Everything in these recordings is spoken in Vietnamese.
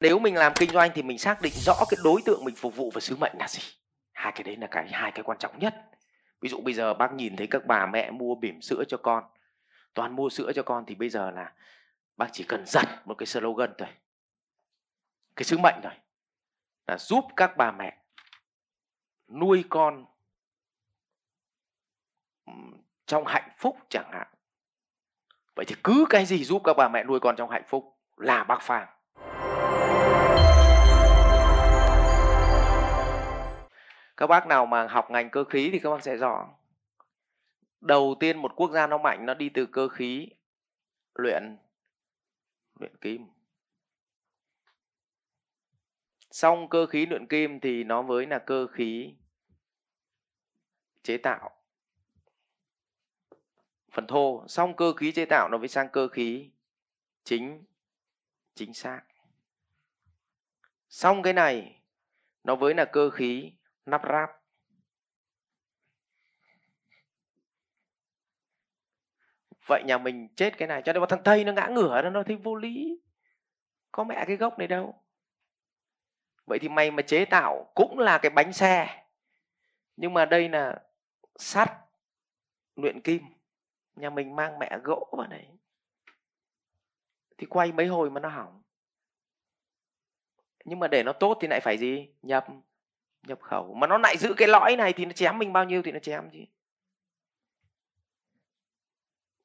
nếu mình làm kinh doanh thì mình xác định rõ cái đối tượng mình phục vụ và sứ mệnh là gì. Hai cái đấy là cái, hai cái quan trọng nhất. Ví dụ bây giờ bác nhìn thấy các bà mẹ mua bỉm sữa cho con, toàn mua sữa cho con thì bây giờ là bác chỉ cần giật một cái slogan thôi. Cái sứ mệnh thôi. Là giúp các bà mẹ nuôi con trong hạnh phúc chẳng hạn. Vậy thì cứ cái gì giúp các bà mẹ nuôi con trong hạnh phúc là bác phàng các bác nào mà học ngành cơ khí thì các bác sẽ rõ. Đầu tiên một quốc gia nó mạnh, nó đi từ cơ khí, luyện luyện kim. Xong cơ khí luyện kim thì nó mới là cơ khí chế tạo. Phần thô. Xong cơ khí chế tạo nó mới sang cơ khí chính chính xác. Xong cái này, nó với là cơ khí nắp ráp. Vậy nhà mình chết cái này cho nên thằng tây nó ngã ngửa nó thấy vô lý. Có mẹ cái gốc này đâu. Vậy thì mày mà chế tạo cũng là cái bánh xe. Nhưng mà đây là sắt luyện kim. Nhà mình mang mẹ gỗ vào đấy. Thì quay mấy hồi mà nó hỏng. Nhưng mà để nó tốt thì lại phải gì? Nhập nhập khẩu. Mà nó lại giữ cái lõi này thì nó chém mình bao nhiêu thì nó chém chứ.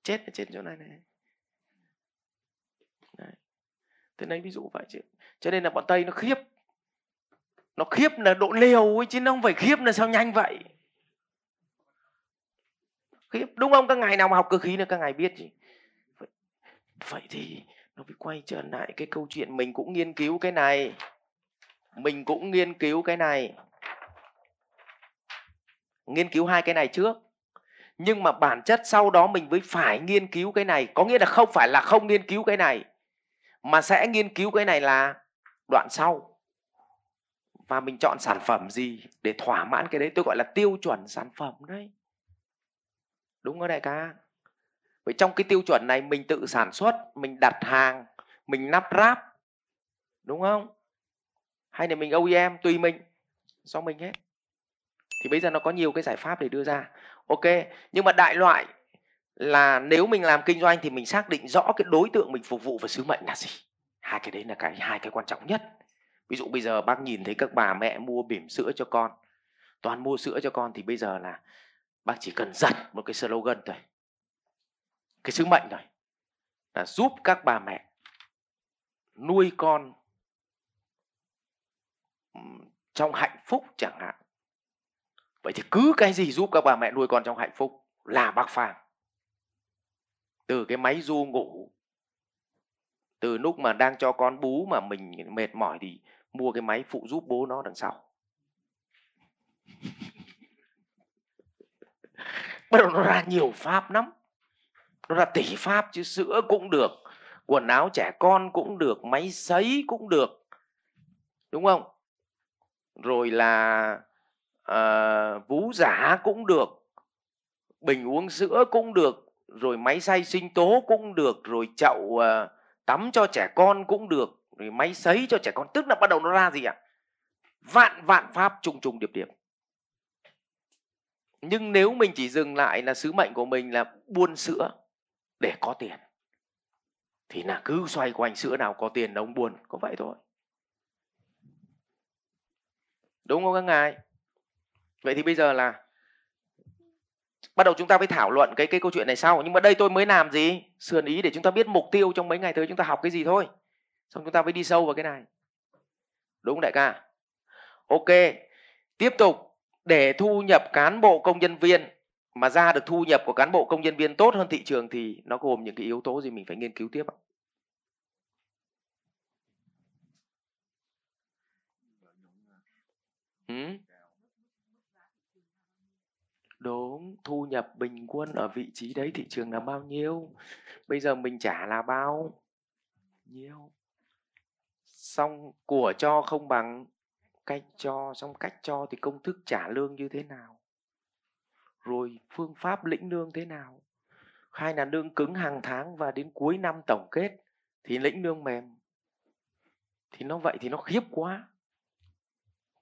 Chết là chết chỗ này này. Đấy. thế nên ví dụ vậy chứ. Cho nên là bọn tây nó khiếp. Nó khiếp là độ liều ấy chứ nó không phải khiếp là sao nhanh vậy. Khiếp đúng không? Các ngày nào mà học cơ khí là các ngày biết gì vậy, vậy thì nó phải quay trở lại cái câu chuyện mình cũng nghiên cứu cái này mình cũng nghiên cứu cái này. Nghiên cứu hai cái này trước. Nhưng mà bản chất sau đó mình mới phải nghiên cứu cái này. Có nghĩa là không phải là không nghiên cứu cái này. Mà sẽ nghiên cứu cái này là đoạn sau. Và mình chọn sản phẩm gì để thỏa mãn cái đấy. Tôi gọi là tiêu chuẩn sản phẩm đấy. Đúng không đại ca? Vậy trong cái tiêu chuẩn này mình tự sản xuất, mình đặt hàng, mình nắp ráp. Đúng không? Hay là mình OEM tùy mình, do mình hết. Thì bây giờ nó có nhiều cái giải pháp để đưa ra. Ok, nhưng mà đại loại là nếu mình làm kinh doanh thì mình xác định rõ cái đối tượng mình phục vụ và sứ mệnh là gì. Hai cái đấy là cái, hai cái quan trọng nhất. Ví dụ bây giờ bác nhìn thấy các bà mẹ mua bỉm sữa cho con, toàn mua sữa cho con thì bây giờ là bác chỉ cần giật một cái slogan thôi. Cái sứ mệnh thôi. Là giúp các bà mẹ nuôi con trong hạnh phúc chẳng hạn. Vậy thì cứ cái gì giúp các bà mẹ nuôi con trong hạnh phúc là bác phàng. Từ cái máy du ngủ, từ lúc mà đang cho con bú mà mình mệt mỏi thì mua cái máy phụ giúp bố nó đằng sau. Bắt đầu nó ra nhiều pháp lắm. Nó ra tỷ pháp chứ sữa cũng được, quần áo trẻ con cũng được, máy sấy cũng được. Đúng không? Rồi là à, vú giả cũng được bình uống sữa cũng được rồi máy xay sinh tố cũng được rồi chậu à, tắm cho trẻ con cũng được rồi máy sấy cho trẻ con. Tức là bắt đầu nó ra gì ạ? Vạn vạn pháp trùng trùng điệp điệp. Nhưng nếu mình chỉ dừng lại là sứ mệnh của mình là buôn sữa để có tiền thì là cứ xoay quanh sữa nào có tiền là ông buồn có vậy thôi đúng không các ngài? Vậy thì bây giờ là bắt đầu chúng ta phải thảo luận cái cái câu chuyện này sau. Nhưng mà đây tôi mới làm gì? Sườn ý để chúng ta biết mục tiêu trong mấy ngày tới chúng ta học cái gì thôi. Xong chúng ta mới đi sâu vào cái này. Đúng đại ca? Ok, tiếp tục. Để thu nhập cán bộ công nhân viên, mà ra được thu nhập của cán bộ công nhân viên tốt hơn thị trường thì nó gồm những cái yếu tố gì mình phải nghiên cứu tiếp ạ? Ừ? đúng, thu nhập bình quân ở vị trí đấy thị trường là bao nhiêu? Bây giờ mình trả là bao nhiêu? Xong, của cho không bằng, cách cho, xong cách cho thì công thức trả lương như thế nào? Rồi phương pháp lĩnh lương thế nào? Hay là lương cứng hàng tháng và đến cuối năm tổng kết thì lĩnh lương mềm. Thì nó vậy thì nó khiếp quá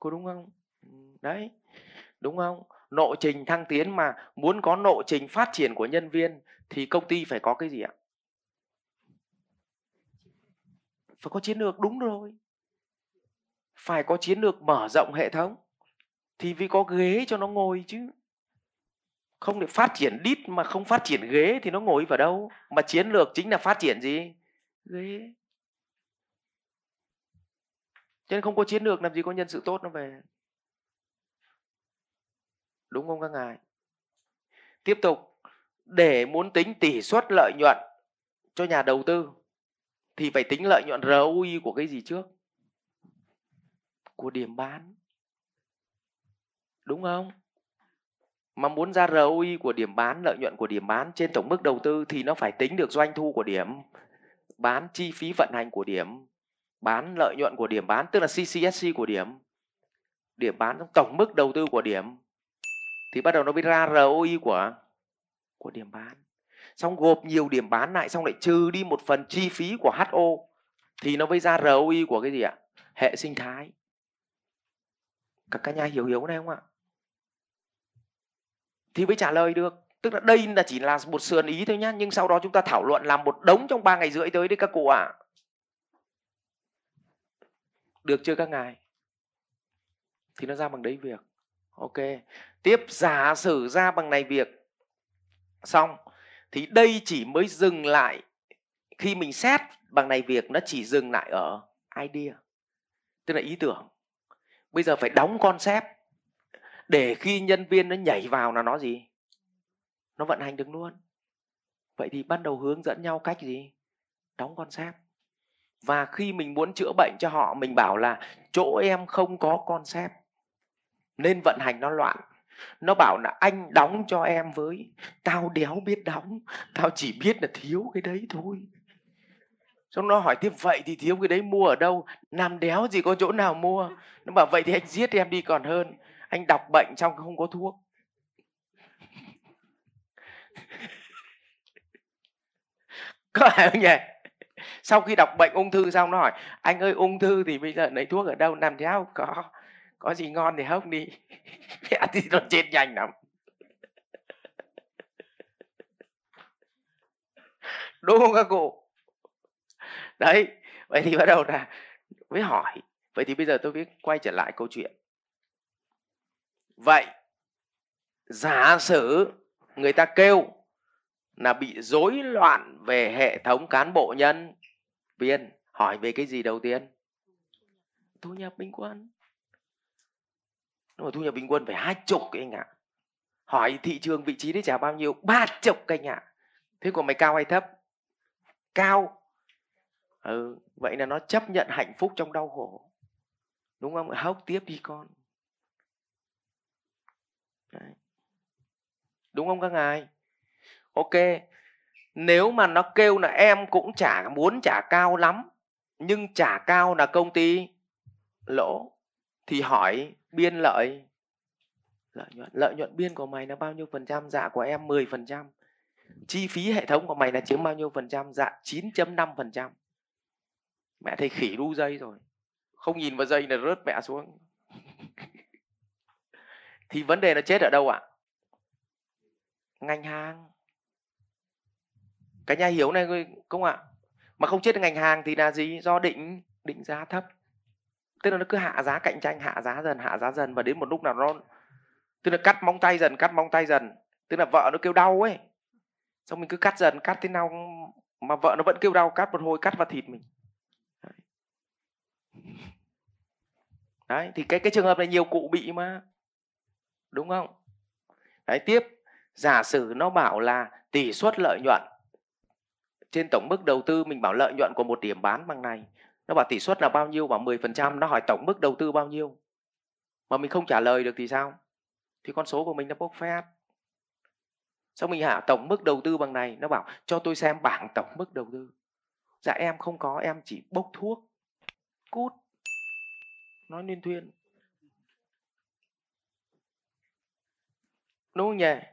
có đúng không? Ừ, đấy, đúng không? Nội trình thăng tiến mà muốn có nội trình phát triển của nhân viên thì công ty phải có cái gì ạ? Phải có chiến lược, đúng rồi. Phải có chiến lược mở rộng hệ thống thì vì có ghế cho nó ngồi chứ. Không để phát triển đít mà không phát triển ghế thì nó ngồi vào đâu? Mà chiến lược chính là phát triển gì? Ghế cho nên không có chiến lược, làm gì có nhân sự tốt nó về. Đúng không các ngài? Tiếp tục, để muốn tính tỷ suất lợi nhuận cho nhà đầu tư, thì phải tính lợi nhuận ROI của cái gì trước? Của điểm bán. Đúng không? Mà muốn ra ROI của điểm bán, lợi nhuận của điểm bán trên tổng mức đầu tư thì nó phải tính được doanh thu của điểm bán, chi phí vận hành của điểm bán lợi nhuận của điểm bán, tức là CCSC của điểm điểm bán trong tổng mức đầu tư của điểm, thì bắt đầu nó mới ra ROI của của điểm bán. Xong gộp nhiều điểm bán lại, xong lại trừ đi một phần chi phí của HO thì nó mới ra ROI của cái gì ạ? Hệ sinh thái. Các các nhà hiểu hiểu này không ạ? Thì mới trả lời được. Tức là đây là chỉ là một sườn ý thôi nhá, nhưng sau đó chúng ta thảo luận làm một đống trong 3 ngày rưỡi tới đấy các cụ ạ. à được chưa các ngài? Thì nó ra bằng đấy việc. Ok. Tiếp, giả sử ra bằng này việc. Xong, thì đây chỉ mới dừng lại khi mình xét bằng này việc, nó chỉ dừng lại ở idea, tức là ý tưởng. Bây giờ phải đóng concept để khi nhân viên nó nhảy vào là nó gì? Nó vận hành được luôn. Vậy thì ban đầu hướng dẫn nhau cách gì? Đóng concept và khi mình muốn chữa bệnh cho họ, mình bảo là chỗ em không có concept nên vận hành nó loạn. Nó bảo là anh đóng cho em với, tao đéo biết đóng, tao chỉ biết là thiếu cái đấy thôi. Xong nó hỏi tiếp, vậy thì thiếu cái đấy mua ở đâu? Làm đéo gì có chỗ nào mua? Nó bảo, vậy thì anh giết em đi còn hơn. Anh đọc bệnh trong không có thuốc. Có phải không nhỉ? Sau khi đọc bệnh ung thư xong nó hỏi, anh ơi, ung thư thì bây giờ lấy thuốc ở đâu, làm theo có có gì ngon thì hốc đi. Mẹ thì nó chết nhanh lắm. Đúng không các cụ. Đấy, vậy thì bắt đầu là mới hỏi. Vậy thì bây giờ tôi biết quay trở lại câu chuyện. Vậy, giả sử người ta kêu là bị rối loạn về hệ thống cán bộ nhân viên hỏi về cái gì đầu tiên? Thu nhập bình quân. Nhưng mà thu nhập bình quân phải hai chục anh ạ. Hỏi thị trường vị trí đấy trả bao nhiêu ba chục anh ạ. Thế còn mày cao hay thấp? Cao. Ừ, vậy là nó chấp nhận hạnh phúc trong đau khổ. Đúng không? Hốc tiếp đi con. Đấy. đúng không các ngài? Ok nếu mà nó kêu là em cũng trả muốn trả cao lắm, nhưng trả cao là công ty lỗ, thì hỏi biên lợi. Lợi nhuận lợi nhuận biên của mày là bao nhiêu phần trăm? Dạ của em 10 phần trăm. Chi phí hệ thống của mày là chiếm bao nhiêu phần trăm? Dạ 9.5 phần trăm. Mẹ thấy khỉ đu dây rồi. Không nhìn vào dây là rớt mẹ xuống. Thì vấn đề nó chết ở đâu ạ? Ngành hàng cái nhà hiếu này, không ạ. Mà không chết ngành hàng thì là gì? Do định định giá thấp. Tức là nó cứ hạ giá cạnh tranh, hạ giá dần, hạ giá dần và đến một lúc nào nó, tức là cắt móng tay dần, cắt móng tay dần. Tức là vợ nó kêu đau ấy. Xong mình cứ cắt dần, cắt thế nào mà vợ nó vẫn kêu đau, cắt một hồi, cắt vào thịt mình. Đấy, thì cái cái trường hợp này nhiều cụ bị mà. Đúng không? Đấy, tiếp. Giả sử nó bảo là tỷ suất lợi nhuận trên tổng mức đầu tư, mình bảo lợi nhuận của một điểm bán bằng này. Nó bảo tỷ suất là bao nhiêu? Bảo 10% nó hỏi tổng mức đầu tư bao nhiêu? Mà mình không trả lời được thì sao? Thì con số của mình nó bốc phét. Xong mình hạ tổng mức đầu tư bằng này, nó bảo cho tôi xem bảng tổng mức đầu tư. Dạ em không có, em chỉ bốc thuốc, cút. Nói liên thuyên. Đúng không nhỉ?